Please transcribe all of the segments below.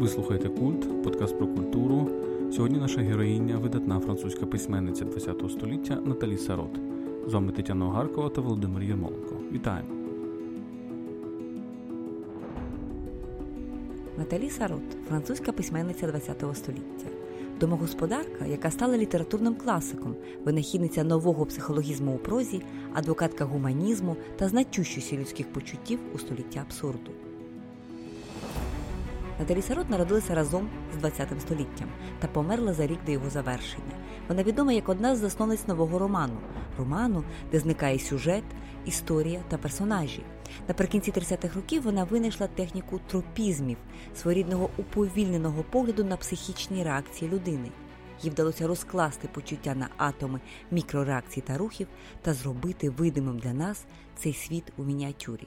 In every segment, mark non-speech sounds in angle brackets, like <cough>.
Ви слухаєте Культ, подкаст про культуру. Сьогодні наша героїня, видатна французька письменниця ХХ століття Наталі Сарот. З вами Тетяна Огаркова та Володимир Єрмоленко. Вітаємо! Наталі Сарот французька письменниця ХХ століття. Домогосподарка, яка стала літературним класиком, винахідниця нового психологізму у прозі, адвокатка гуманізму та значущості людських почуттів у століття абсурду. Наталі Сарот народилася разом з ХХ століттям та померла за рік до його завершення. Вона відома як одна з засновниць нового роману роману, де зникає сюжет, історія та персонажі. Наприкінці 30-х років вона винайшла техніку тропізмів, своєрідного уповільненого погляду на психічні реакції людини. Їй вдалося розкласти почуття на атоми мікрореакцій та рухів та зробити видимим для нас цей світ у мініатюрі.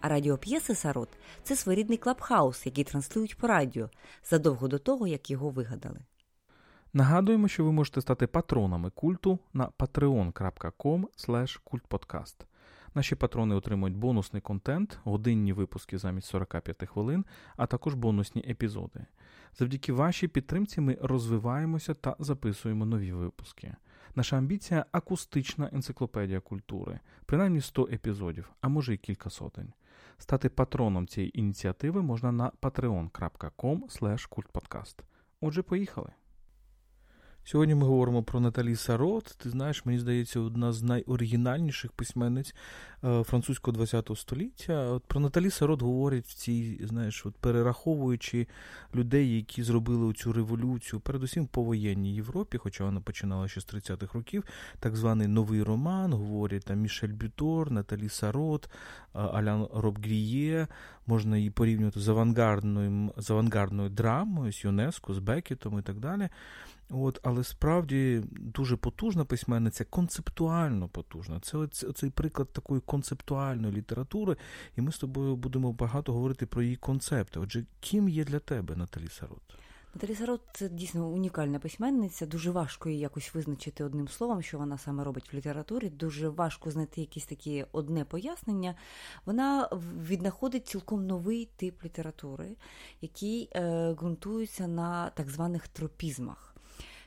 А радіоп'єси Сарот це своєрідний клабхаус, який транслюють по радіо задовго до того, як його вигадали. Нагадуємо, що ви можете стати патронами культу на patreon.com. Наші патрони отримують бонусний контент, годинні випуски замість 45 хвилин, а також бонусні епізоди. Завдяки вашій підтримці ми розвиваємося та записуємо нові випуски. Наша амбіція акустична енциклопедія культури, принаймні 100 епізодів, а може й кілька сотень. Стати патроном цієї ініціативи можна на patreon.com. Отже, поїхали! Сьогодні ми говоримо про Наталі Сарот. Ти знаєш, мені здається, одна з найоригінальніших письменниць е, французького ХХ століття. От Про Наталі Сарот говорять в цій, знаєш, от перераховуючи людей, які зробили цю революцію, передусім повоєнній Європі, хоча вона починала ще з 30-х років, так званий новий роман, говорять там Мішель Бютор, Наталі Сарот, е, Алян Робгріє. Можна її порівнювати з авангардною, з авангардною драмою, з ЮНЕСКО, з Бекетом і так далі. От, Але справді дуже потужна письменниця, концептуально потужна. Це оцей приклад такої концептуальної літератури, і ми з тобою будемо багато говорити про її концепти. Отже, ким є для тебе Наталі Сарот? Наталі Сарот це дійсно унікальна письменниця. Дуже важко її якось визначити одним словом, що вона саме робить в літературі. Дуже важко знайти якісь такі одне пояснення. Вона віднаходить цілком новий тип літератури, який е, ґрунтується на так званих тропізмах.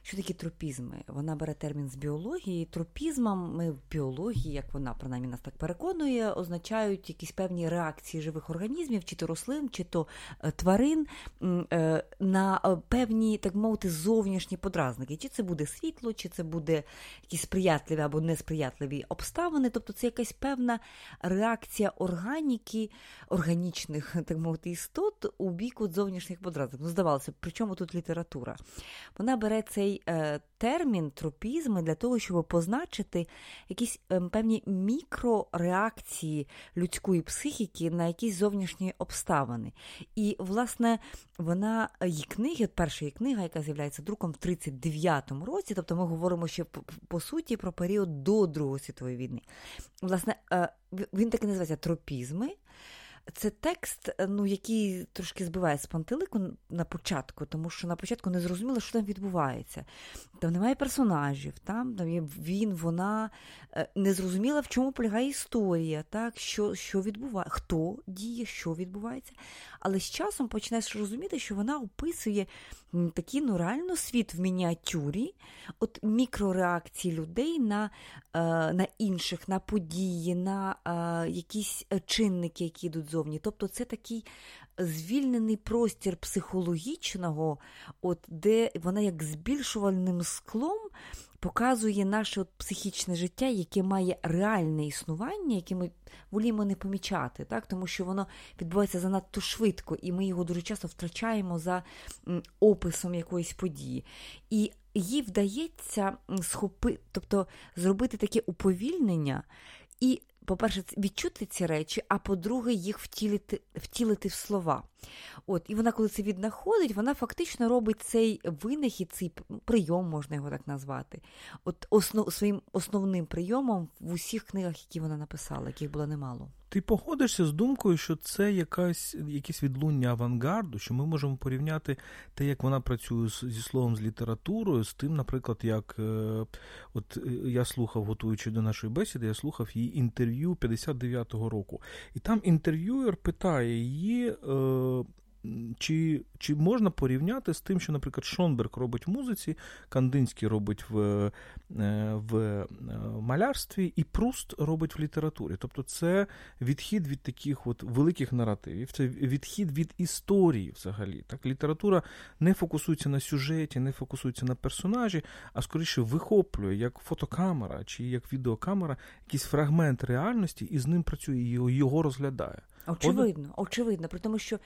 Що такі тропізми? Вона бере термін з біології. Тропізмом ми в біології, як вона принаймні нас так переконує, означають якісь певні реакції живих організмів, чи то рослин, чи то е, тварин е, на е, певні, так мовити, зовнішні подразники. Чи це буде світло, чи це буде якісь сприятливі або несприятливі обставини. Тобто це якась певна реакція органіки, органічних, так мовити, істот у бік от зовнішніх подразників. Ну, здавалося, при чому тут література? Вона бере цей цей е, термін тропізми для того, щоб позначити якісь е, певні мікрореакції людської психіки на якісь зовнішні обставини. І, власне, вона її книги, перша її книга, яка з'являється друком в 39-му році, тобто ми говоримо ще по суті про період до Другої світової війни. Власне, е, він так і називається тропізми. Це текст, е, ну, який трошки збиває з пантелику на початку, тому що на початку не зрозуміло, що там відбувається. Там немає персонажів, там там є він, вона е, не зрозуміла, в чому полягає історія, так, що що відбувається, хто діє, що відбувається. Але з часом починаєш розуміти, що вона описує такий ну, реально світ в мініатюрі, от мікрореакції людей на е, на інших, на події, на якісь чинники, які йдуть зовні. Тобто це такий звільнений простір психологічного, от де вона як збільшувальним склом. Показує наше от психічне життя, яке має реальне існування, яке ми воліємо не помічати, так? тому що воно відбувається занадто швидко, і ми його дуже часто втрачаємо за описом якоїсь події. І їй вдається схопити, тобто зробити таке уповільнення і по-перше, відчути ці речі, а по-друге, їх втілити втілити в слова. От, І вона, коли це віднаходить, вона фактично робить цей винахід, цей прийом, можна його так назвати, от основ, своїм основним прийомом в усіх книгах, які вона написала, яких було немало. Ти погодишся з думкою, що це якась якесь відлуння авангарду, що ми можемо порівняти те, як вона працює зі словом з літературою, з тим, наприклад, як е, от е, я слухав, готуючи до нашої бесіди, я слухав її інтерв'ю 59-го року. І там інтерв'юер питає її. Е, чи чи можна порівняти з тим, що, наприклад, Шонберг робить в музиці, Кандинський робить в е, в е, малярстві, і Пруст робить в літературі. Тобто це відхід від таких от великих наративів, це відхід від історії взагалі. Так, Література не фокусується на сюжеті, не фокусується на персонажі, а скоріше вихоплює як фотокамера чи як відеокамера якийсь фрагмент реальності і з ним працює і його розглядає. Очевидно, очевидно, при тому, що е,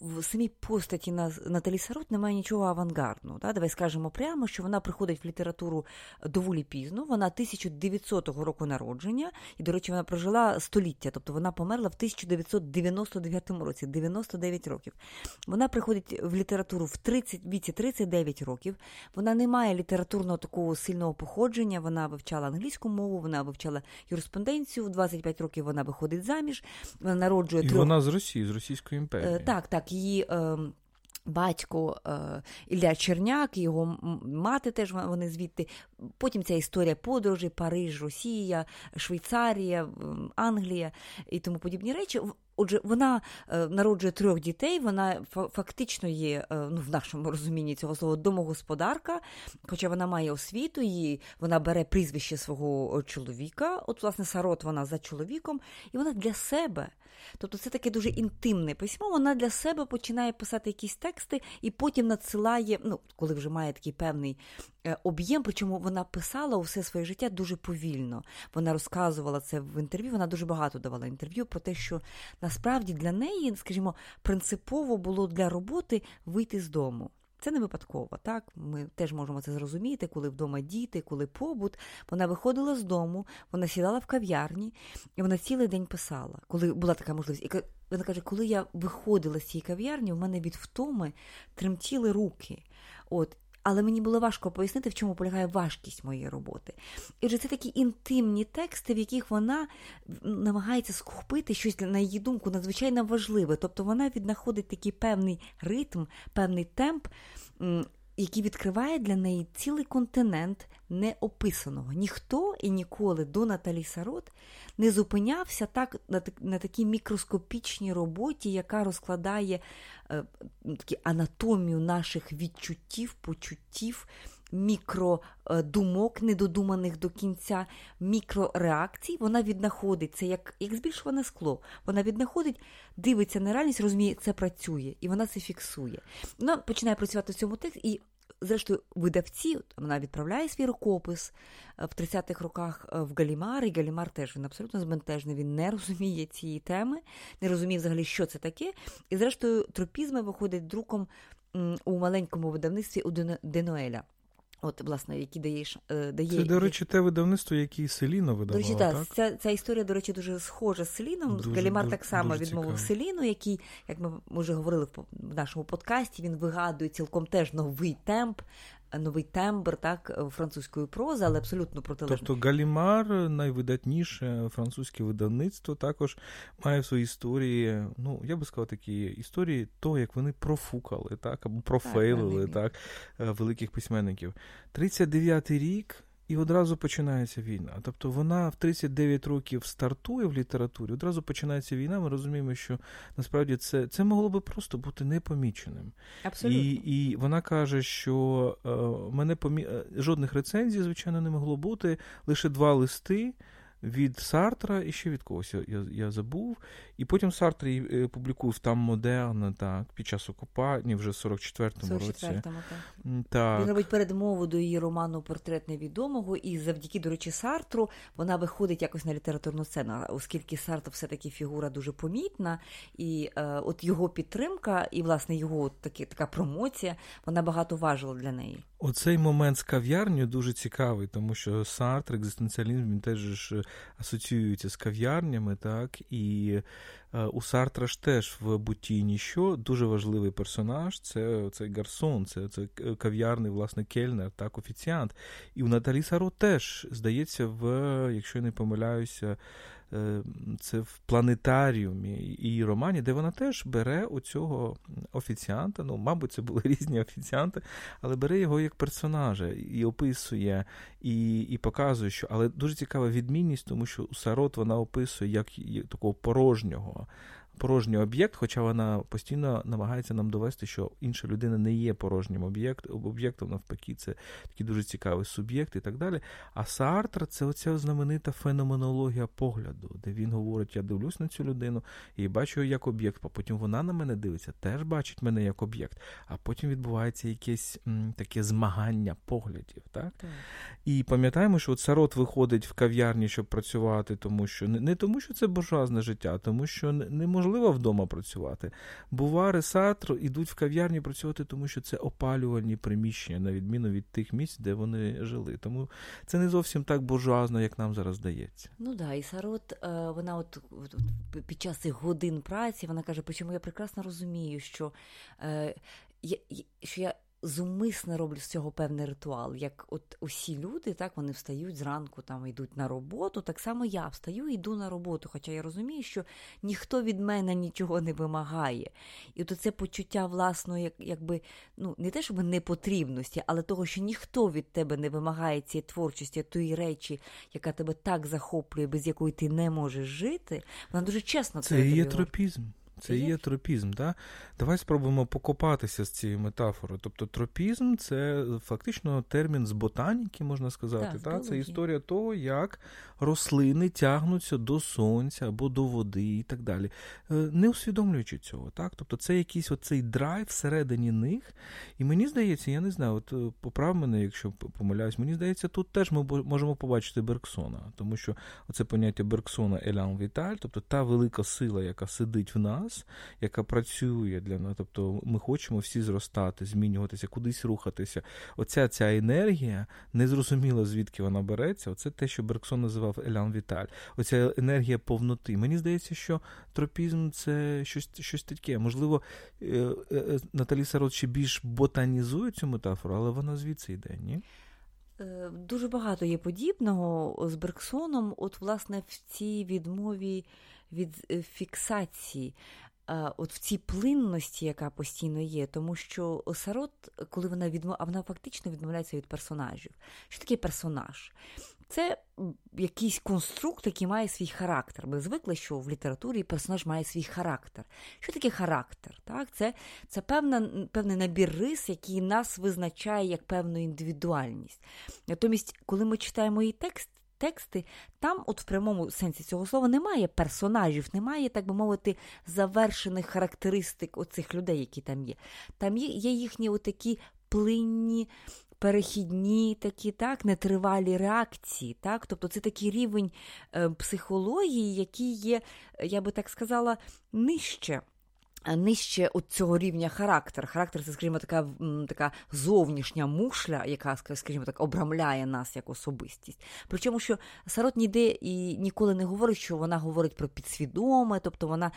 в самій постаті на Наталі Сарут немає нічого авангардного. Да? Давай скажемо прямо, що вона приходить в літературу доволі пізно. Вона 1900 року народження, і, до речі, вона прожила століття, тобто вона померла в 1999 році, 99 років. Вона приходить в літературу в 30, віці 39 років. Вона не має літературного такого сильного походження. Вона вивчала англійську мову, вона вивчала юриспонденцію. В 25 років вона виходить заміж. Вона народжує народжує І трьох... вона з Росії, з Російської імперії. Е, так, так, її. Е, Батько е, Ілля Черняк, його мати теж вони звідти. Потім ця історія подорожі, Париж, Росія, Швейцарія, Англія і тому подібні речі. Отже, вона народжує трьох дітей, вона фактично є ну, в нашому розумінні цього слова домогосподарка, хоча вона має освіту, і вона бере прізвище свого чоловіка. От, власне, сарот вона за чоловіком, і вона для себе. Тобто це таке дуже інтимне письмо. Вона для себе починає писати якісь тексти і потім надсилає, ну, коли вже має такий певний е, об'єм, причому вона писала усе своє життя дуже повільно. Вона розказувала це в інтерв'ю, вона дуже багато давала інтерв'ю про те, що насправді для неї, скажімо, принципово було для роботи вийти з дому. Це не випадково, так? Ми теж можемо це зрозуміти, коли вдома діти, коли побут. Вона виходила з дому, вона сідала в кав'ярні, і вона цілий день писала, коли була така можливість. І вона каже, коли я виходила з цієї кав'ярні, у мене від втоми тремтіли руки. От, але мені було важко пояснити, в чому полягає важкість моєї роботи. І вже це такі інтимні тексти, в яких вона намагається схопити щось на її думку надзвичайно важливе. Тобто вона віднаходить такий певний ритм, певний темп який відкриває для неї цілий континент неописаного. Ніхто і ніколи до Наталі Сарот не зупинявся так на на такій мікроскопічній роботі, яка розкладає е, такі анатомію наших відчуттів, почуттів мікродумок, недодуманих до кінця, мікрореакцій, вона віднаходить це як як збільшуване скло. Вона віднаходить, дивиться на реальність, розуміє, це працює, і вона це фіксує. Вона починає працювати в цьому тексті, і, зрештою, видавці, вона відправляє свій рукопис е, в 30-х роках е, в Галімар, і Галімар теж він абсолютно збентежний, він не <laughs> розуміє цієї теми, не розуміє взагалі, що це таке. І, зрештою, тропізми виходить друком у маленькому видавництві у Денуеля. От, власне, які даєш е, дає. Це, до речі, те видавництво, яке Селіно видавала, До речі, так. Ця ця історія, до речі, дуже схожа з Селіном. Дуже, Галімар дуже, так само відмовив цікаво. Селіну, який, як ми вже говорили в нашому подкасті, він вигадує цілком теж новий темп, новий тембр так французької прози, але абсолютно протилежний. Тобто Галімар, найвидатніше французьке видавництво, також має в своїй історії, ну я би сказав, такі історії того, як вони профукали, так або профейлили так, так е, великих письменників. 39-й рік. І одразу починається війна. Тобто вона в 39 років стартує в літературі, одразу починається війна. Ми розуміємо, що насправді це це могло би просто бути непоміченим. Абсолютно. І і вона каже, що е, мене помі... Е, жодних рецензій, звичайно, не могло бути лише два листи від Сартра і ще від когось я я забув. І потім Сартр е, публікує там модерн так, під час окупації вже в 44-му 44 році. Так. Він робить передмову до її роману Портрет невідомого, і завдяки, до речі, Сартру вона виходить якось на літературну сцену, оскільки Сартр все-таки фігура дуже помітна, і е, от його підтримка, і власне його таки, така промоція, вона багато важила для неї. Оцей момент з кав'ярнею дуже цікавий, тому що Сартр, екзистенціалізм, він теж ж асоціюється з кав'ярнями, так, і е, у Сартра ж теж в буті ніщо дуже важливий персонаж це цей гарсон, це це кав'ярний, власне, кельнер, так, офіціант. І у Наталі Саро теж, здається, в, якщо я не помиляюся, Е, це в планетаріумі і романі, де вона теж бере у цього офіціанта. Ну, мабуть, це були <laughs> різні офіціанти, але бере його як персонажа і описує, і і показує, що. Але дуже цікава відмінність, тому що у Сарот вона описує як такого порожнього порожній об'єкт, хоча вона постійно намагається нам довести, що інша людина не є порожнім об'єкт, об'єктом, навпаки, це такий дуже цікавий суб'єкт і так далі. А Сартр це оця знаменита феноменологія погляду, де він говорить: я дивлюсь на цю людину і бачу як об'єкт, а потім вона на мене дивиться, теж бачить мене як об'єкт, а потім відбувається якесь м, таке змагання поглядів. Так? так? І пам'ятаємо, що от Сарот виходить в кав'ярні, щоб працювати, тому що не, не тому, що це буржуазне життя, а тому що неможливо вдома працювати. Бувари, Сатр ідуть в кав'ярні працювати, тому що це опалювальні приміщення, на відміну від тих місць, де вони жили. Тому це не зовсім так буржуазно, як нам зараз здається. Ну да, і Сарот, е, вона от під час цих годин праці вона каже, чому я прекрасно розумію, що, е, що я зумисно роблю з цього певний ритуал. Як от усі люди, так вони встають зранку, там йдуть на роботу. Так само я встаю і йду на роботу. Хоча я розумію, що ніхто від мене нічого не вимагає. І от це почуття власної, як, якби ну не те, щоб непотрібності, але того, що ніхто від тебе не вимагає цієї творчості, тої речі, яка тебе так захоплює, без якої ти не можеш жити. Вона дуже чесно це. Це є тропізм. Це є тропізм. Да? Давай спробуємо покопатися з цією метафорою. Тобто тропізм це фактично термін з ботаніки, можна сказати. Так, Це історія того, як рослини тягнуться до сонця або до води і так далі, е, не усвідомлюючи цього. Так? Тобто це якийсь оцей драйв всередині них. І мені здається, я не знаю, от е, поправ мене, якщо помиляюсь, мені здається, тут теж ми можемо побачити Берксона, тому що оце поняття Берксона Елян Віталь, тобто та велика сила, яка сидить в нас нас, яка працює для нас. Тобто ми хочемо всі зростати, змінюватися, кудись рухатися. Оця ця енергія, незрозуміло звідки вона береться. Оце те, що Берксон називав Елян Віталь. Оця енергія повноти. Мені здається, що тропізм це щось щось таке. Можливо, е, е, е, Наталі Сарот ще більш ботанізує цю метафору, але вона звідси йде, ні? Дуже багато є подібного з Берксоном, от, власне, в цій відмові від фіксації от в цій плинності, яка постійно є, тому що Сарот, коли вона відмов... а вона фактично відмовляється від персонажів. Що таке персонаж? Це якийсь конструкт, який має свій характер. Ми звикли, що в літературі персонаж має свій характер. Що таке характер? Так? Це це певна, певний набір рис, який нас визначає як певну індивідуальність. Натомість, коли ми читаємо її текст, тексти, там, от в прямому сенсі цього слова, немає персонажів, немає, так би мовити, завершених характеристик оцих людей, які там є. Там є, є їхні отакі плинні. Перехідні такі так, нетривалі реакції, так? тобто це такий рівень е, психології, який є, я би так сказала, нижче Нижче от цього рівня характер. Характер це, скажімо, така така зовнішня мушля, яка, скажімо так, обрамляє нас як особистість. Причому, що Сарот ніде і ніколи не говорить, що вона говорить про підсвідоме, тобто вона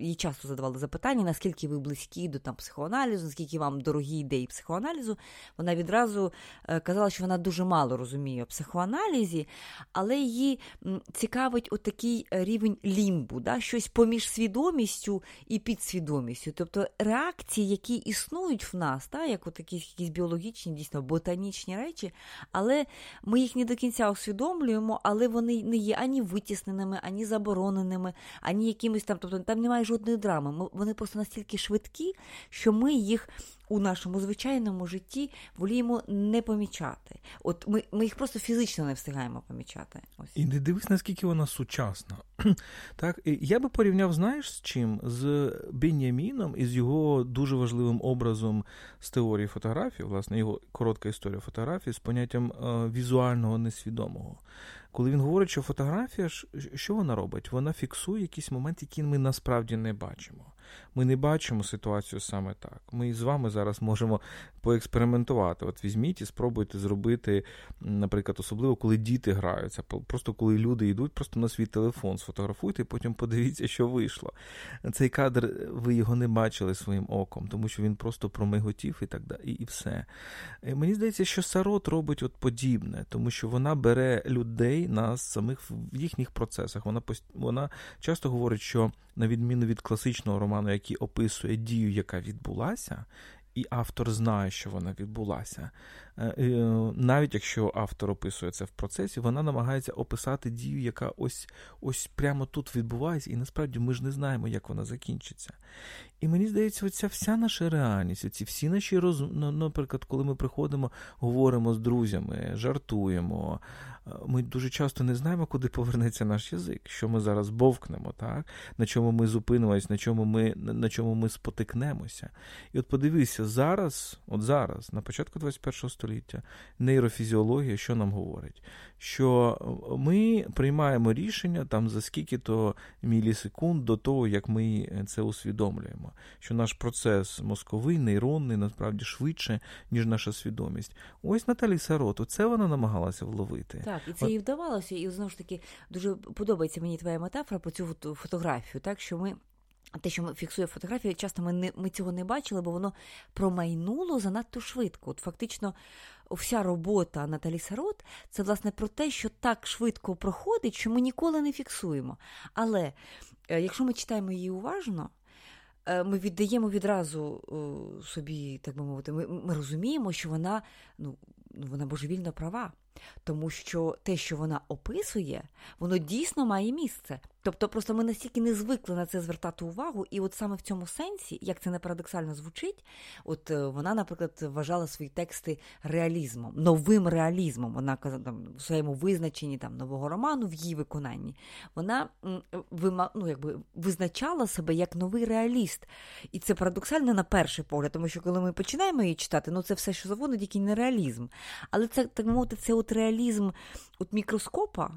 їй часто задавали запитання, наскільки ви близькі до там психоаналізу, наскільки вам дорогі ідеї психоаналізу. Вона відразу е, казала, що вона дуже мало розуміє у психоаналізі, але її цікавить отакий рівень лімбу, да? щось поміж свідомістю і підсвідомістю свідомістю. Тобто реакції, які існують в нас, та, як от якісь, якісь біологічні, дійсно ботанічні речі, але ми їх не до кінця усвідомлюємо, але вони не є ані витісненими, ані забороненими, ані якимось там. Тобто там немає жодної драми. Вони просто настільки швидкі, що ми їх у нашому звичайному житті воліємо не помічати. От ми ми їх просто фізично не встигаємо помічати. Ось. І не дивись, наскільки вона сучасна. <clears throat> так, Я би порівняв, знаєш, з чим? З Беняміном і з його дуже важливим образом з теорії фотографії, власне, його коротка історія фотографії з поняттям е, візуального несвідомого. Коли він говорить, що фотографія, що вона робить? Вона фіксує якісь моменти, які ми насправді не бачимо. Ми не бачимо ситуацію саме так. Ми з вами зараз можемо поекспериментувати. От візьміть і спробуйте зробити, наприклад, особливо, коли діти граються. Просто коли люди йдуть, просто на свій телефон сфотографуйте, і потім подивіться, що вийшло. Цей кадр, ви його не бачили своїм оком, тому що він просто промиготів і так далі, і все. Мені здається, що Сарот робить от подібне, тому що вона бере людей нас самих в їхніх процесах. Вона вона часто говорить, що на відміну від класичного роману, який описує дію, яка відбулася, і автор знає, що вона відбулася. Е, навіть якщо автор описує це в процесі, вона намагається описати дію, яка ось ось прямо тут відбувається, і насправді ми ж не знаємо, як вона закінчиться. І мені здається, оця вся наша реальність, оці всі наші роз... ну, наприклад, коли ми приходимо, говоримо з друзями, жартуємо. Ми дуже часто не знаємо, куди повернеться наш язик, що ми зараз бовкнемо, так? на чому ми зупинимось, на чому ми на чому ми спотикнемося. І от подивися, зараз, от зараз, на початку 21 століття, нейрофізіологія, що нам говорить? Що ми приймаємо рішення там за скільки-то мілісекунд до того, як ми це усвідомлюємо, що наш процес мозковий, нейронний, насправді швидше, ніж наша свідомість. Ось Наталі Сароту, це вона намагалася вловити. Так, і це їй вдавалося, і знову ж таки дуже подобається мені твоя метафора про цю фотографію, так що ми. Те, що ми фіксує фотографію, часто ми не ми цього не бачили, бо воно промайнуло занадто швидко. От фактично, вся робота Наталі Сарот це власне про те, що так швидко проходить, що ми ніколи не фіксуємо. Але е, якщо ми читаємо її уважно, е, ми віддаємо відразу собі, так би мовити, ми, ми розуміємо, що вона ну, вона божевільно права. Тому що те, що вона описує, воно дійсно має місце. Тобто, просто ми настільки не звикли на це звертати увагу, і от саме в цьому сенсі, як це не парадоксально звучить, от е, вона, наприклад, вважала свої тексти реалізмом, новим реалізмом. Вона там, в своєму визначенні там нового роману в її виконанні, вона вима, ну, якби, визначала себе як новий реаліст. І це парадоксально на перший погляд, тому що коли ми починаємо її читати, ну це все, що завгодно, тільки не реалізм. Але це так мовити, це от реалізм от мікроскопа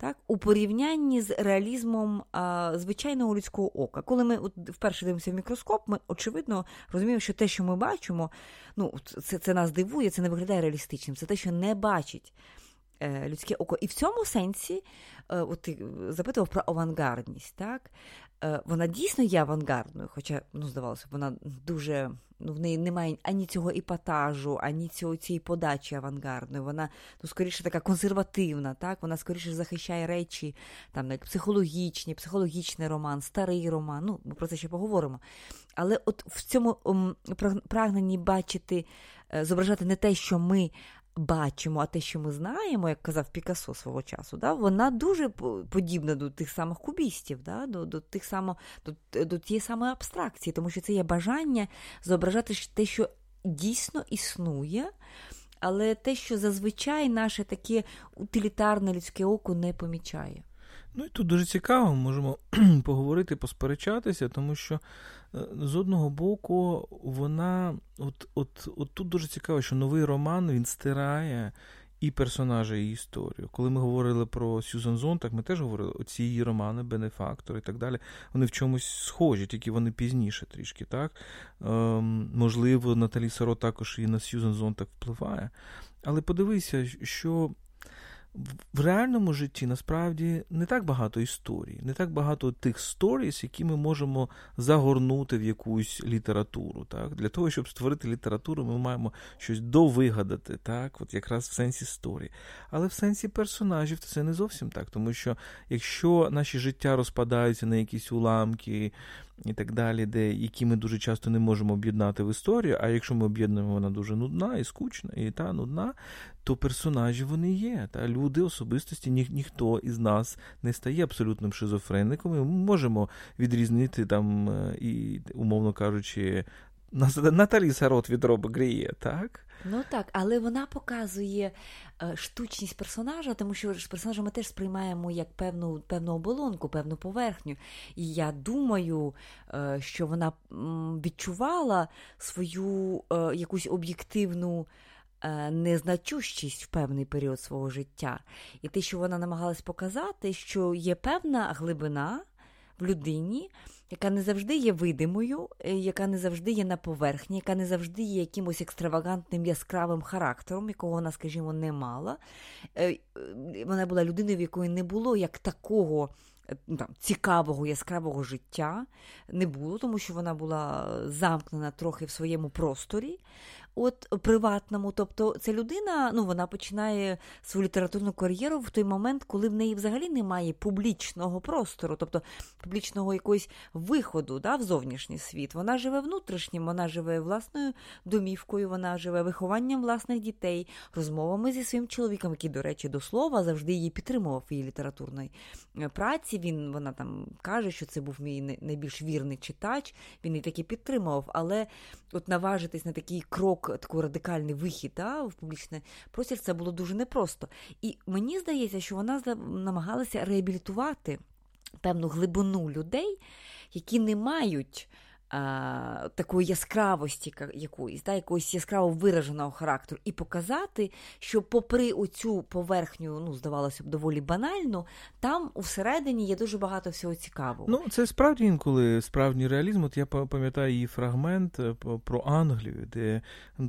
так, у порівнянні з реалізмом а, звичайного людського ока. Коли ми от, вперше дивимося в мікроскоп, ми очевидно розуміємо, що те, що ми бачимо, ну, це це нас дивує, це не виглядає реалістичним, це те, що не бачить е, людське око. І в цьому сенсі, е, от ти запитував про авангардність, так? Е, вона дійсно є авангардною, хоча, ну, здавалося, вона дуже ну, в неї немає ані цього іпатажу, ані цього цієї подачі авангардної. Вона ну, скоріше така консервативна, так? вона скоріше захищає речі, там як психологічні, психологічний роман, старий роман. Ну, ми про це ще поговоримо. Але от в цьому um, прагненні бачити, е, зображати не те, що ми бачимо, а те, що ми знаємо, як казав Пікассо свого часу, да, вона дуже подібна до тих самих кубістів, да, до до, тих само, до, до тієї самої абстракції, тому що це є бажання зображати те, що дійсно існує. Але те, що зазвичай наше таке утилітарне людське око не помічає. Ну і тут дуже цікаво, можемо <clears throat> поговорити, посперечатися, тому що е, з одного боку вона, от, от, от тут дуже цікаво, що новий роман він стирає і персонажа, і історію. Коли ми говорили про Сюзан Зон, так ми теж говорили, оці її романи, Бенефактор і так далі, вони в чомусь схожі, тільки вони пізніше трішки. так? Ем, Можливо, Наталі Саро також і на Сюзан Зон так впливає. Але подивися, що в реальному житті насправді не так багато історій, не так багато тих сторіс, які ми можемо загорнути в якусь літературу. Так? Для того, щоб створити літературу, ми маємо щось довигадати, так? От якраз в сенсі історії. Але в сенсі персонажів це не зовсім так, тому що якщо наші життя розпадаються на якісь уламки, і так далі, де, які ми дуже часто не можемо об'єднати в історію, а якщо ми об'єднуємо, вона дуже нудна і скучна, і та нудна, то персонажі вони є. Та Люди, особистості, ні, ніхто із нас не стає абсолютним шизофреником. Ми можемо відрізнити там, е, і, умовно кажучи, Наталі Сарот від Роба Гріє, так? Ну так, але вона показує е, штучність персонажа, тому що персонажа ми теж сприймаємо як певну певну оболонку, певну поверхню. І я думаю, е, що вона відчувала свою якусь об'єктивну. Незначущість в певний період свого життя. І те, що вона намагалась показати, що є певна глибина в людині, яка не завжди є видимою, е, яка не завжди є на поверхні, яка не завжди є якимось екстравагантним яскравим характером, якого вона, скажімо, не мала. Е, вона була людиною, в якої не було як такого. Е, ну, там, Цікавого, яскравого життя не було, тому що вона була замкнена трохи в своєму просторі. От приватному. Тобто, ця людина ну, вона починає свою літературну кар'єру в той момент, коли в неї взагалі немає публічного простору, тобто публічного якогось виходу да, в зовнішній світ. Вона живе внутрішнім, вона живе власною домівкою, вона живе вихованням власних дітей, розмовами зі своїм чоловіком, який, до речі, до слова завжди її підтримував в її літературної е, праці. Він вона там каже, що це був мій найбільш вірний читач. Він і таки підтримував, але от наважитись на такий крок, такий радикальний вихід да, в публічний простір, це було дуже непросто. І мені здається, що вона намагалася реабілітувати певну глибину людей, які не мають а, такої яскравості якоїсь, да, якогось яскраво вираженого характеру, і показати, що, попри оцю поверхню, ну, здавалося б, доволі банальну, там всередині є дуже багато всього цікавого. Ну, це справді інколи справжній реалізм. От я пам'ятаю її фрагмент е, про Англію, де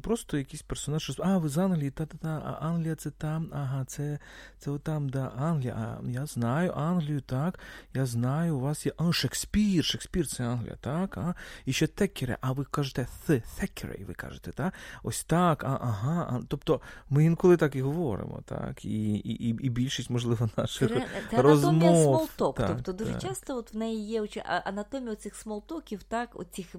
просто якийсь персонаж, що а, ви з Англії, та-та-та, а Англія це там, ага, це це отам, да, Англія. А я знаю Англію, так, я знаю, у вас є а, Шекспір, Шекспір це Англія, так, а. І ще текери, а ви кажете «thекери», ви кажете, так? Ось так, а, ага. А, тобто ми інколи так і говоримо, так? І і, і, більшість, можливо, наших це, це розмов. Анатомія small talk. Тобто дуже так. часто от в неї є анатомія цих смолтоків, так, оцих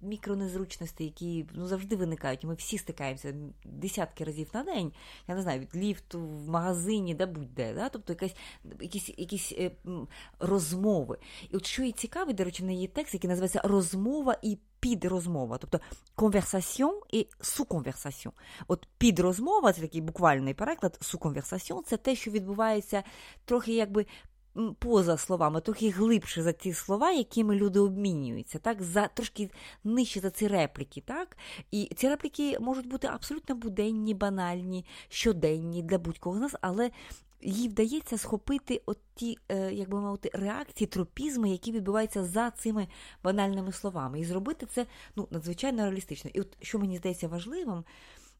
мікронезручностей, які ну, завжди виникають. Ми всі стикаємося десятки разів на день. Я не знаю, від ліфту, в магазині, да будь-де. Да? Тобто якась, якісь якісь е, розмови. І от що і цікаве, до речі, в неї текст, який називається Розмова розмова і підрозмова, тобто конверсаціон і суконверсаціон. От підрозмова, це такий буквальний переклад, суконверсаціон це те, що відбувається трохи якби. Поза словами, трохи глибше за ті слова, якими люди обмінюються, так, за трошки нижче за ці репліки. так? І ці репліки можуть бути абсолютно буденні, банальні, щоденні для будь-кого з нас, але їй вдається схопити от ті, е, як би мовити, реакції, тропізми, які відбуваються за цими банальними словами. І зробити це ну, надзвичайно реалістично. І от що мені здається важливим,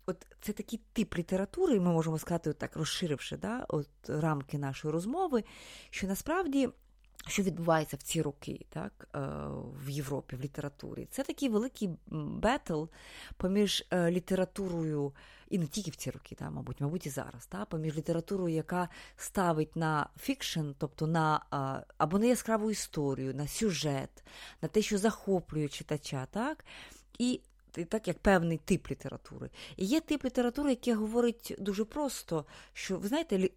от це такий тип літератури, ми можемо сказати, так розширивши да, от рамки нашої розмови, що насправді. Що відбувається в ці роки так, е, в Європі, в літературі? Це такий великий бетл поміж е, літературою і не тільки в ці роки, та, мабуть, мабуть, і зараз, та, поміж літературою, яка ставить на fiction, тобто на або на яскраву історію, на сюжет, на те, що захоплює читача, так, і так як певний тип літератури. І є тип літератури, який говорить дуже просто, що ви знаєте,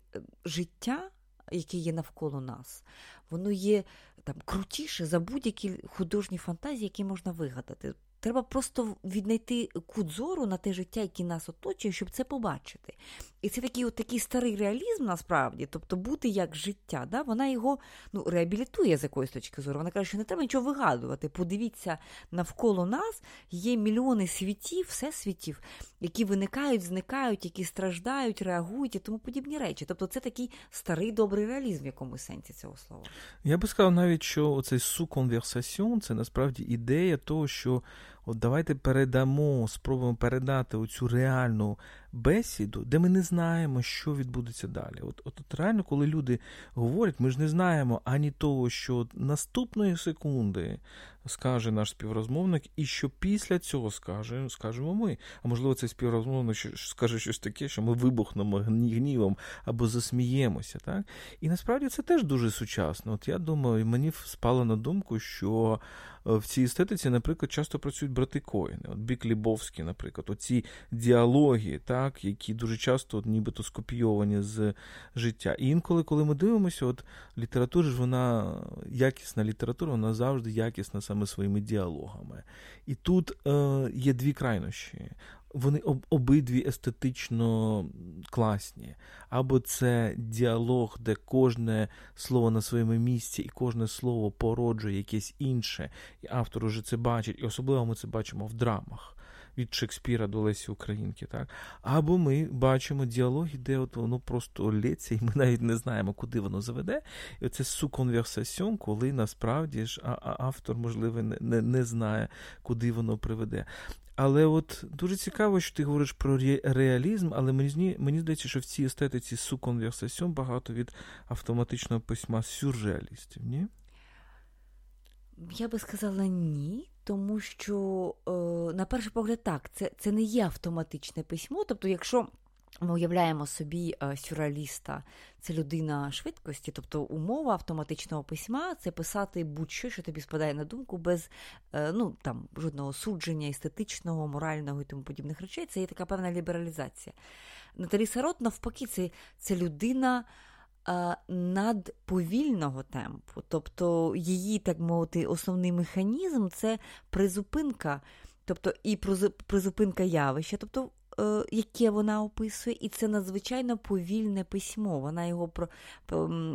життя, яке є навколо нас, воно є там крутіше за будь-які художні фантазії, які можна вигадати. Треба просто віднайти кут зору на те життя, яке нас оточує, щоб це побачити. І це такий от такий старий реалізм насправді, тобто бути як життя, да? вона його ну, реабілітує з якоїсь точки зору. Вона каже, що не треба нічого вигадувати. Подивіться, навколо нас є мільйони світів, всесвітів, які виникають, зникають, які страждають, реагують і тому подібні речі. Тобто це такий старий добрий реалізм в якомусь сенсі цього слова. Я би сказав навіть, що цей суконверсаціон це насправді ідея того, що. От давайте передамо, спробуємо передати оцю реальну бесіду, де ми не знаємо, що відбудеться далі. От, от, от реально, коли люди говорять, ми ж не знаємо ані того, що наступної секунди скаже наш співрозмовник, і що після цього скаже, скажемо ми. А можливо, цей співрозмовник скаже щось таке, що ми вибухнемо гнівом або засміємося. Так? І насправді це теж дуже сучасно. От я думаю, мені спало на думку, що. Е, в цій естетиці, наприклад, часто працюють брати Коїни. От Бік Лібовський, наприклад, оці діалоги, так, які дуже часто от, нібито скопійовані з життя. І інколи, коли ми дивимося, от література ж вона якісна література, вона завжди якісна саме своїми діалогами. І тут е, є дві крайнощі вони об, обидві естетично класні. Або це діалог, де кожне слово на своєму місці, і кожне слово породжує якесь інше, і автор уже це бачить, і особливо ми це бачимо в драмах. Від Шекспіра до Лесі Українки, так? Або ми бачимо діалоги, де от воно просто лється, і ми навіть не знаємо, куди воно заведе. І оце суконверсаціон, коли насправді ж автор, можливо, не, не знає, куди воно приведе. Але от дуже цікаво, що ти говориш про реалізм, але мені мені здається, що в цій естетиці суконверсаціон багато від автоматичного письма сюрреалістів, ні? Я би сказала ні. тому що, е, на перший погляд, так, це, це не є автоматичне письмо. Тобто, якщо. Ми уявляємо собі е, сюрреаліста, це людина швидкості, тобто умова автоматичного письма це писати будь-що, що тобі спадає на думку, без е, ну, там, жодного судження, естетичного, морального і тому подібних речей. Це є така певна лібералізація. Наталі Сарот, навпаки, це, це людина. Е, надповільного темпу, тобто її, так мовити, основний механізм це призупинка, тобто і призупинка явища, тобто яке вона описує, і це надзвичайно повільне письмо. Вона його про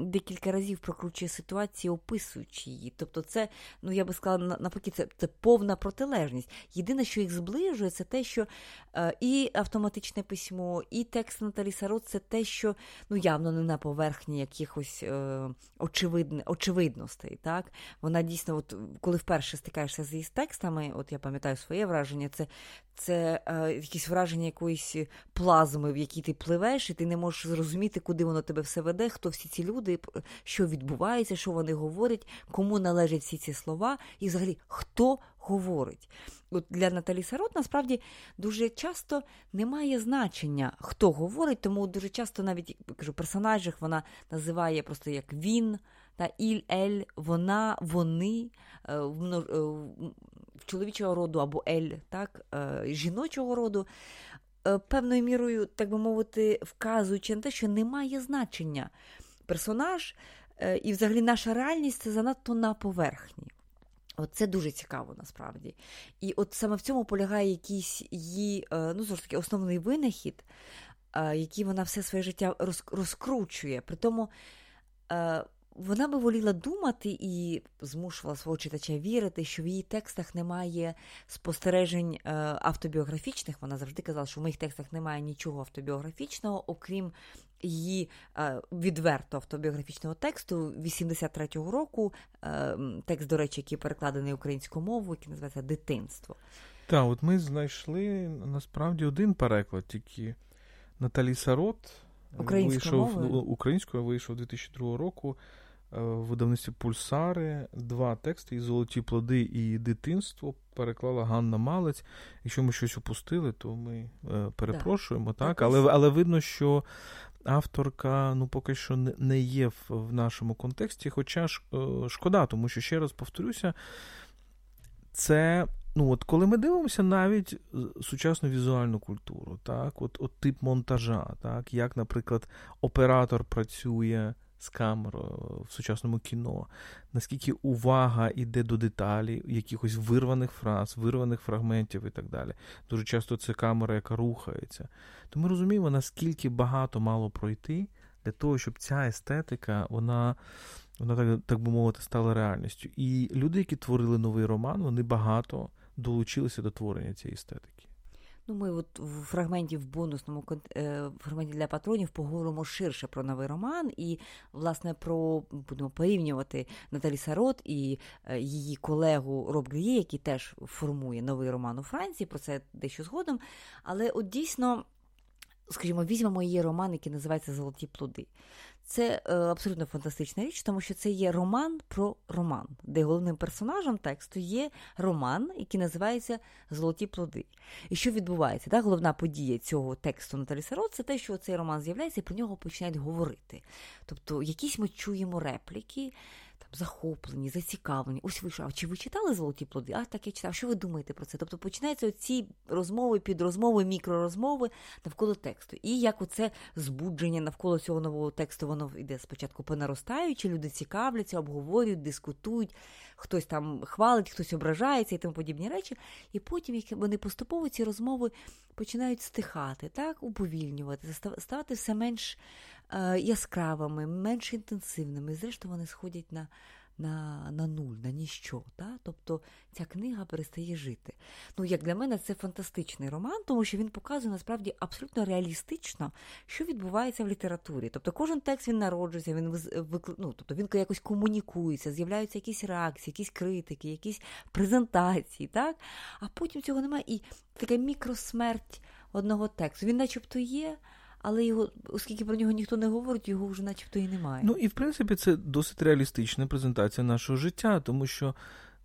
декілька разів прокручує ситуації, описуючи її. Тобто, це, ну я би сказала, навпаки, це це повна протилежність. Єдине, що їх зближує, це те, що е, і автоматичне письмо, і текст Наталі Сарот це те, що ну явно не на поверхні якихось е, очевидне, очевидностей. Так? Вона дійсно, от коли вперше стикаєшся з її текстами, от я пам'ятаю своє враження, це це е, якісь враження якоїсь плазми, в якій ти пливеш, і ти не можеш зрозуміти, куди воно тебе все веде, хто всі ці люди, що відбувається, що вони говорять, кому належать всі ці слова, і взагалі хто говорить. От Для Наталі Сарот насправді дуже часто немає значення, хто говорить, тому дуже часто навіть кажу, персонажах вона називає просто як він та іль, ель, вона, вони. Е, е, чоловічого роду або ель, так, е, жіночого роду, певною мірою, так би мовити, вказуючи на те, що немає значення персонаж, і взагалі наша реальність це занадто на поверхні. От Це дуже цікаво насправді. І от саме в цьому полягає якийсь її ну, знову таки, основний винахід, який вона все своє життя розкручує. При тому вона би воліла думати і змушувала свого читача вірити, що в її текстах немає спостережень е, автобіографічних. Вона завжди казала, що в моїх текстах немає нічого автобіографічного, окрім її е, відверто автобіографічного тексту 83-го року. Е, текст, до речі, який перекладений українською мовою, який називається Дитинство. Так, от ми знайшли насправді один переклад, тільки Наталі Сарот. Українською вийшов мовою? українською вийшов 2002 року. Е, видавництві Пульсари два тексти і Золоті плоди і дитинство переклала Ганна Малець. Якщо ми щось упустили, то ми е, перепрошуємо, так? так? Але але видно, що авторка ну, поки що не є в, в нашому контексті. Хоча ж е, шкода, тому що, ще раз повторюся, це. Ну, от коли ми дивимося навіть сучасну візуальну культуру, так, от от тип монтажа, так, як, наприклад, оператор працює з камерою в сучасному кіно, наскільки увага йде до деталі, якихось вирваних фраз, вирваних фрагментів і так далі. Дуже часто це камера, яка рухається. То ми розуміємо, наскільки багато мало пройти для того, щоб ця естетика, вона. Вона так так би мовити стала реальністю. І люди, які творили новий роман, вони багато долучилися до творення цієї естетики. Ну, ми от в фрагменті в бонусному в фрагменті для патронів поговоримо ширше про новий роман і, власне, про будемо порівнювати Наталі Сарот і е, її колегу Роб Гріє, який теж формує новий роман у Франції. Про це дещо згодом. Але от дійсно, скажімо, візьмемо її роман, який називається Золоті плоди. Це е, абсолютно фантастична річ, тому що це є роман про роман, де головним персонажем тексту є роман, який називається Золоті плоди. І що відбувається? Так? Головна подія цього тексту Наталі Сарот це те, що цей роман з'являється і про нього починають говорити. Тобто, якісь ми чуємо репліки захоплені, зацікавлені. Ось ви що, а чи ви читали золоті плоди? А так я читав. Що ви думаєте про це? Тобто починаються ці розмови, підрозмови, мікророзмови навколо тексту. І як оце збудження навколо цього нового тексту, воно йде спочатку по наростаючи, люди цікавляться, обговорюють, дискутують, хтось там хвалить, хтось ображається і тому подібні речі. І потім як вони поступово ці розмови починають стихати, так, уповільнювати, ставати все менш. Е, яскравими, менш інтенсивними. Зрештою, вони сходять на на на нуль, на ніщо. Да? Тобто ця книга перестає жити. Ну, Як для мене, це фантастичний роман, тому що він показує насправді абсолютно реалістично, що відбувається в літературі. Тобто кожен текст він народжується, він ну, тобто він якось комунікується, з'являються якісь реакції, якісь критики, якісь презентації. так? А потім цього немає. І така мікросмерть одного тексту. Він начебто є але його, оскільки про нього ніхто не говорить, його вже начебто і немає. Ну і в принципі це досить реалістична презентація нашого життя, тому що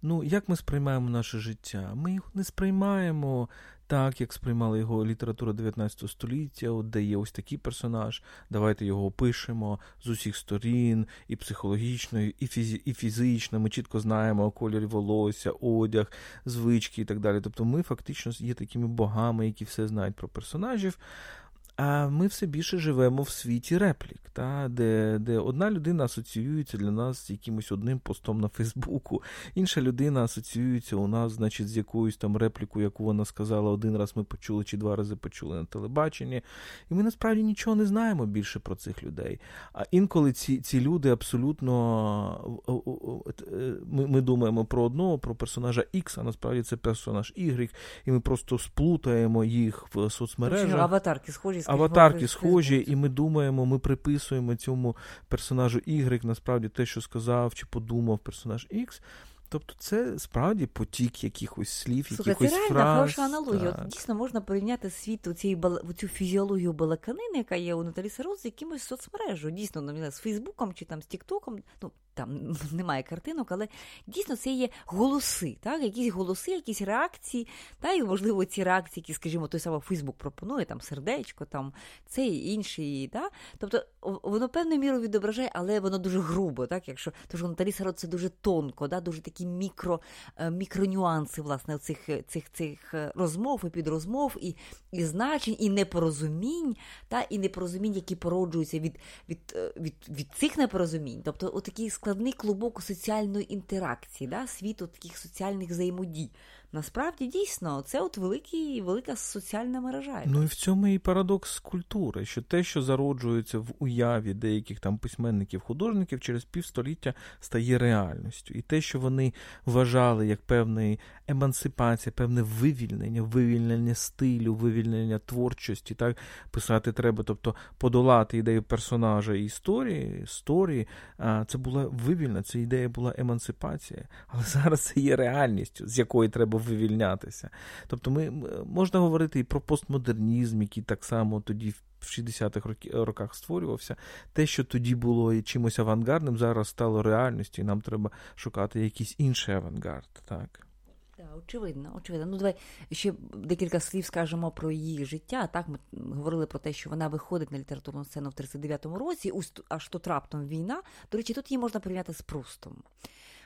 ну, як ми сприймаємо наше життя? Ми його не сприймаємо так, як сприймала його література 19 століття, от де є ось такий персонаж. Давайте його опишемо з усіх сторін, і психологічно, і фізі, і фізично. Ми чітко знаємо кольорі волосся, одяг, звички і так далі. Тобто ми фактично є такими богами, які все знають про персонажів. А ми все більше живемо в світі реплік, та, де де одна людина асоціюється для нас з якимось одним постом на Фейсбуку, інша людина асоціюється у нас, значить, з якоюсь там реплікою, яку вона сказала один раз ми почули чи два рази почули на телебаченні. І ми насправді нічого не знаємо більше про цих людей. А інколи ці ці люди абсолютно ми ми думаємо про одного, про персонажа X, а насправді це персонаж Y, і ми просто сплутаємо їх в соцмережах. Аватарки схожі аватарки схожі, і ми думаємо, ми приписуємо цьому персонажу Y, насправді те, що сказав чи подумав персонаж X. Тобто це справді потік якихось слів, Слухай, якихось це реально фраз. хороша аналогія. От, дійсно можна порівняти світ у цієї цю фізіологію балаканини, яка є у Наталі Сарос, з якимось соцмережею. Дійсно, з Фейсбуком чи там з Тіктоком. Ну, там <laughs> немає картинок, але дійсно це є голоси, так? якісь голоси, якісь реакції, та і можливо ці реакції, які, скажімо, той самий Фейсбук пропонує, там сердечко, там це і інші. Тобто воно певною мірою відображає, але воно дуже грубо, так? якщо що Наталі Сарот це дуже тонко, да? дуже такі мікро, е, мікронюанси власне, цих цих, цих е, розмов і підрозмов, і і значень, і непорозумінь, та? і непорозумінь, які породжуються від від, е, від, від цих непорозумінь. Тобто, отакі складний клубок соціальної інтеракції, да, світу таких соціальних взаємодій. Насправді дійсно це от великий, велика соціальна мережа. Ну і в цьому і парадокс культури, що те, що зароджується в уяві деяких там письменників, художників, через півстоліття стає реальністю. І те, що вони вважали як певна емансипація, певне вивільнення, вивільнення стилю, вивільнення творчості, так писати треба, тобто подолати ідею персонажа і історії, історії, це була вивільна, ця ідея була емансипація. Але зараз це є реальністю, з якої треба вивільнятися. Тобто, ми можна говорити і про постмодернізм, який так само тоді в 60-х роках створювався. Те, що тоді було чимось авангардним, зараз стало реальністю, і нам треба шукати якийсь інший авангард. так. Так, очевидно, очевидно. Ну, давай ще декілька слів скажемо про її життя. Так, ми говорили про те, що вона виходить на літературну сцену в 39-му році, аж тут раптом війна. До речі, тут її можна порівняти з Прустом.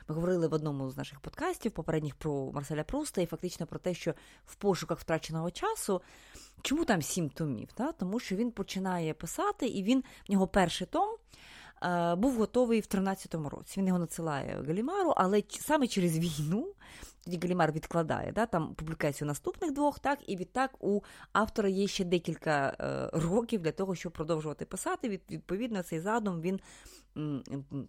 Ми говорили в одному з наших подкастів попередніх про Марселя Пруста і фактично про те, що в пошуках втраченого часу. Чому там сім томів? Та? Тому що він починає писати, і він в нього перший том. Е, був готовий в 13-му році. Він його надсилає Галімару, але саме через війну тоді Галімар відкладає да, там публікацію наступних двох, так, і відтак у автора є ще декілька е, років для того, щоб продовжувати писати. Від, Відповідно, цей задум він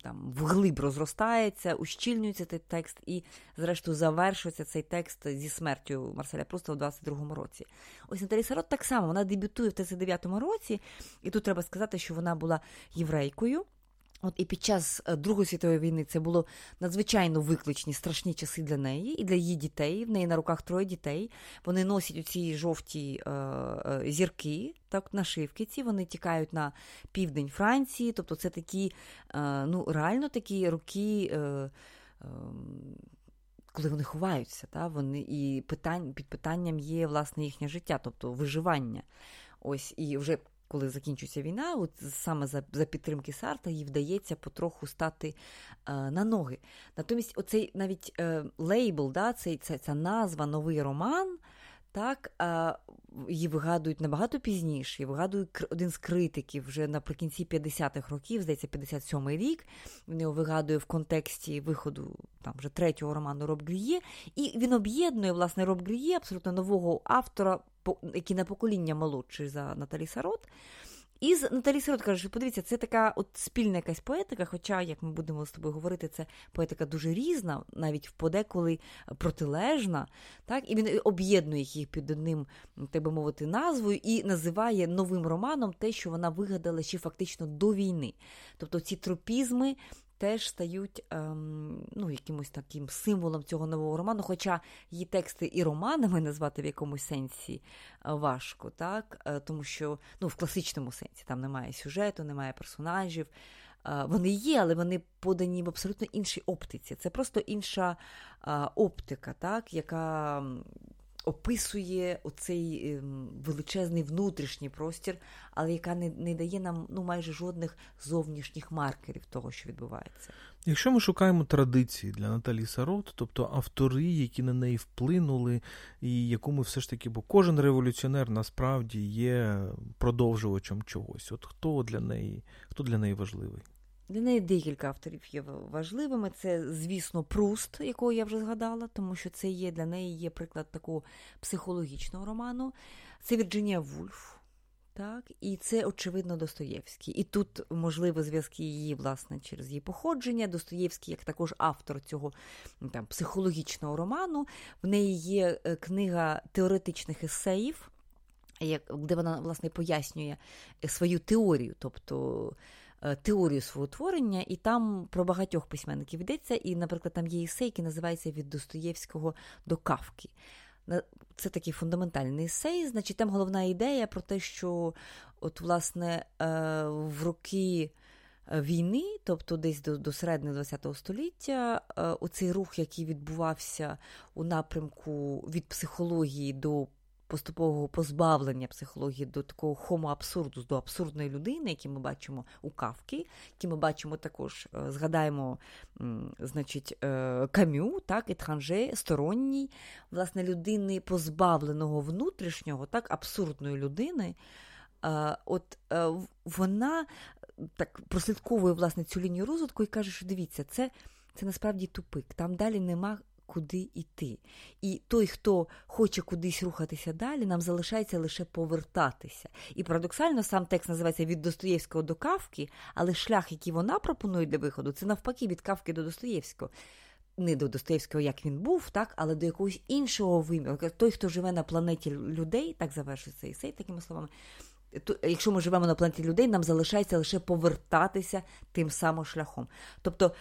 там вглиб розростається, ущільнюється цей текст, і, зрештою, завершується цей текст зі смертю Марселя Пруста в 22-му році. Ось Наталі Сарот так само вона дебютує в 39-му році, і тут треба сказати, що вона була єврейкою. От і під час е, Другої світової війни це було надзвичайно викличні страшні часи для неї і для її дітей. В неї на руках троє дітей. Вони носять у ці жовті е, е, зірки, так нашивки ці. Вони тікають на південь Франції. Тобто, це такі, е, ну реально такі роки. Е, ем, коли вони ховаються, та, вони і питань, під питанням є власне їхнє життя, тобто виживання. Ось і вже коли закінчується війна, от саме за за підтримки Сарта їй вдається потроху стати е, на ноги. Натомість, оцей навіть е, лейбл, да, цей, ця, ця назва новий роман. Так, а, її вигадують набагато пізніше. Її вигадує один з критиків вже наприкінці 50-х років, здається, 57-й рік. Він його вигадує в контексті виходу там вже третього роману Роб Гріє. І він об'єднує власне Роб Гріє, абсолютно нового автора, який на покоління молодший за Наталі Сарот. І з Наталі Сирот каже, що подивіться, це така от спільна якась поетика, хоча, як ми будемо з тобою говорити, це поетика дуже різна, навіть в подеколи протилежна. Так? І він об'єднує їх під одним, так би мовити, назвою і називає новим романом те, що вона вигадала ще фактично до війни. Тобто ці тропізми теж стають ем, ну, якимось таким символом цього нового роману, хоча її тексти і романами назвати в якомусь сенсі е, важко, так? Е, тому що ну, в класичному сенсі там немає сюжету, немає персонажів. вони є, але вони подані в абсолютно іншій оптиці. Це просто інша оптика, так, яка описує оцей ем, величезний внутрішній простір, але яка не не дає нам ну, майже жодних зовнішніх маркерів того, що відбувається. Якщо ми шукаємо традиції для Наталі Сарот, тобто автори, які на неї вплинули, і яку ми все ж таки, бо кожен революціонер насправді є продовжувачем чогось. От хто для неї, хто для неї важливий? Для неї декілька авторів є важливими. Це, звісно, Пруст, якого я вже згадала, тому що це є для неї є приклад такого психологічного роману. Це Вірджинія Вульф. Так, і це очевидно Достоєвський. І тут можливо зв'язки її, власне, через її походження. Достоєвський, як також автор цього там, психологічного роману, в неї є е, книга теоретичних есеїв, де вона власне пояснює е, свою теорію, тобто теорію свого творення, і там про багатьох письменників йдеться. І, наприклад, там є есей, який називається Від Достоєвського до Кавки. Це такий фундаментальний есей. Значить, там головна ідея про те, що от, власне, е, в роки. Е, війни, тобто десь до до середини ХХ століття, оцей рух, який відбувався у напрямку від психології до поступового позбавлення психології до такого хомо абсурду, до абсурдної людини, які ми бачимо у Кавки, які ми бачимо також, е, згадаємо, значить, е, кам'ю, так, етранже, сторонній, власне, людини, позбавленого внутрішнього, так, абсурдної людини. Е, от вона так прослідковує власне цю лінію розвитку і каже, що дивіться, це це насправді тупик. Там далі нема куди йти. І той, хто хоче кудись рухатися далі, нам залишається лише повертатися. І парадоксально сам текст називається від Достоєвського до Кавки, але шлях, який вона пропонує для виходу, це навпаки від Кавки до Достоєвського. Не до Достоєвського, як він був, так, але до якогось іншого виміру. Той, хто живе на планеті людей, так завершується сей, такими словами. То, якщо ми живемо на планеті людей, нам залишається лише повертатися тим самим шляхом. Тобто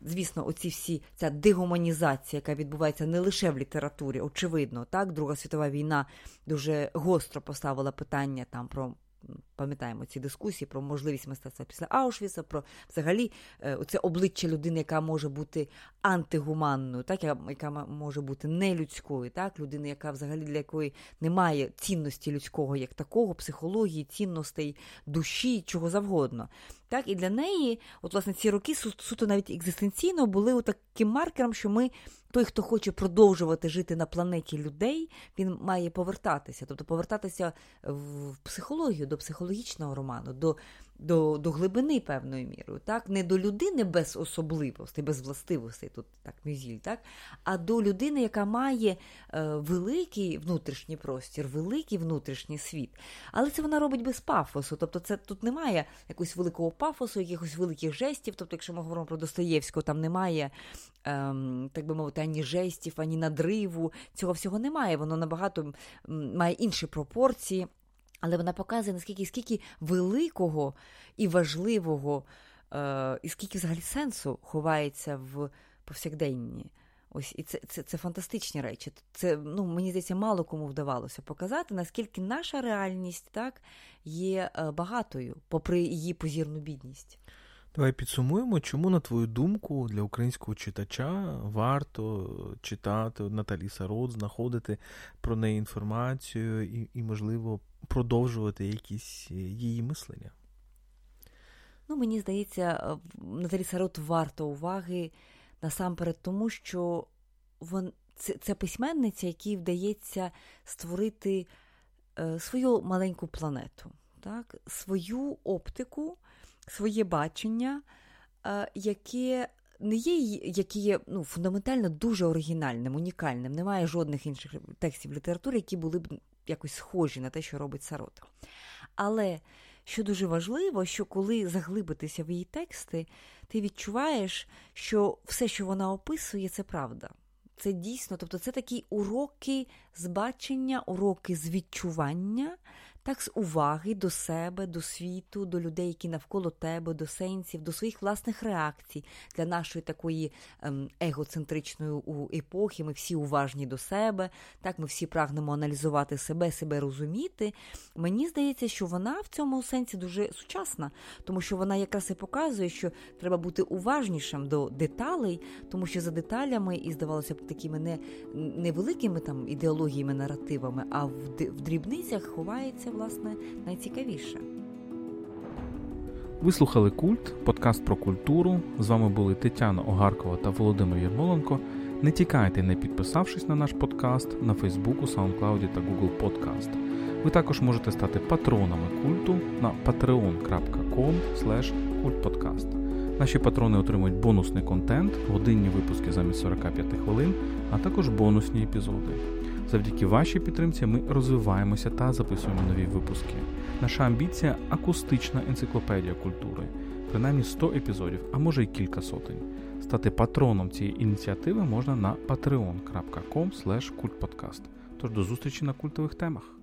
Звісно, оці всі ця дегуманізація, яка відбувається не лише в літературі, очевидно, так, Друга світова війна дуже гостро поставила питання там про пам'ятаємо ці дискусії про можливість мистецтва після Аушвіца, про взагалі е, це обличчя людини, яка може бути антигуманною, так, яка може бути нелюдською, так, людини, яка взагалі для якої немає цінності людського як такого, психології, цінностей душі, чого завгодно. Так, І для неї, от власне, ці роки суто навіть екзистенційно були таким маркером, що ми той, хто хоче продовжувати жити на планеті людей, він має повертатися, тобто повертатися в психологію, до психологічного роману, до до до глибини певною мірою, так? не до людини без особливостей, без властивостей, тут так мюзіль, так? а до людини, яка має е, великий внутрішній простір, великий внутрішній світ. Але це вона робить без пафосу. Тобто це тут немає якогось великого пафосу, якихось великих жестів. Тобто, якщо ми говоримо про Достоєвського, там немає, е, так би мовити, ані жестів, ані надриву. Цього всього немає. Воно набагато має інші пропорції. Але вона показує, наскільки скільки великого і важливого, е, і скільки взагалі сенсу ховається в повсякденні. Ось і це це, це фантастичні речі. Це ну мені здається, мало кому вдавалося показати, наскільки наша реальність так є е, багатою, попри її позірну бідність. Давай підсумуємо, чому, на твою думку, для українського читача варто читати Наталі Сарот, знаходити про неї інформацію і, і можливо, продовжувати якісь е, її мислення? Ну, мені здається, Наталі Сарот варто уваги насамперед, тому що вон, це, це письменниця, якій вдається створити е, свою маленьку планету, так? свою оптику своє бачення, е, яке не є, яке є ну, фундаментально дуже оригінальним, унікальним. Немає жодних інших текстів літератури, які були б якось схожі на те, що робить Сарота. Але що дуже важливо, що коли заглибитися в її тексти, ти відчуваєш, що все, що вона описує, це правда. Це дійсно, тобто це такі уроки з бачення, уроки з відчування, так з уваги до себе, до світу, до людей, які навколо тебе, до сенсів, до своїх власних реакцій для нашої такої ем, егоцентричної епохи. Ми всі уважні до себе, так ми всі прагнемо аналізувати себе, себе розуміти. Мені здається, що вона в цьому сенсі дуже сучасна, тому що вона якраз і показує, що треба бути уважнішим до деталей, тому що за деталями і здавалося б такими не невеликими там ідеологіями, наративами, а в, дрібницях ховається власне найцікавіше. Ви слухали Культ, подкаст про культуру. З вами були Тетяна Огаркова та Володимир Єрмоленко. Не тікайте, не підписавшись на наш подкаст на Фейсбуку, SoundCloud та Google Podcast. Ви також можете стати патронами культу на patreon.com. Наші патрони отримують бонусний контент, годинні випуски замість 45 хвилин, а також бонусні епізоди. Завдяки вашій підтримці ми розвиваємося та записуємо нові випуски. Наша амбіція акустична енциклопедія культури, принаймні 100 епізодів, а може й кілька сотень. Стати патроном цієї ініціативи можна на patreon.com. Тож до зустрічі на культових темах.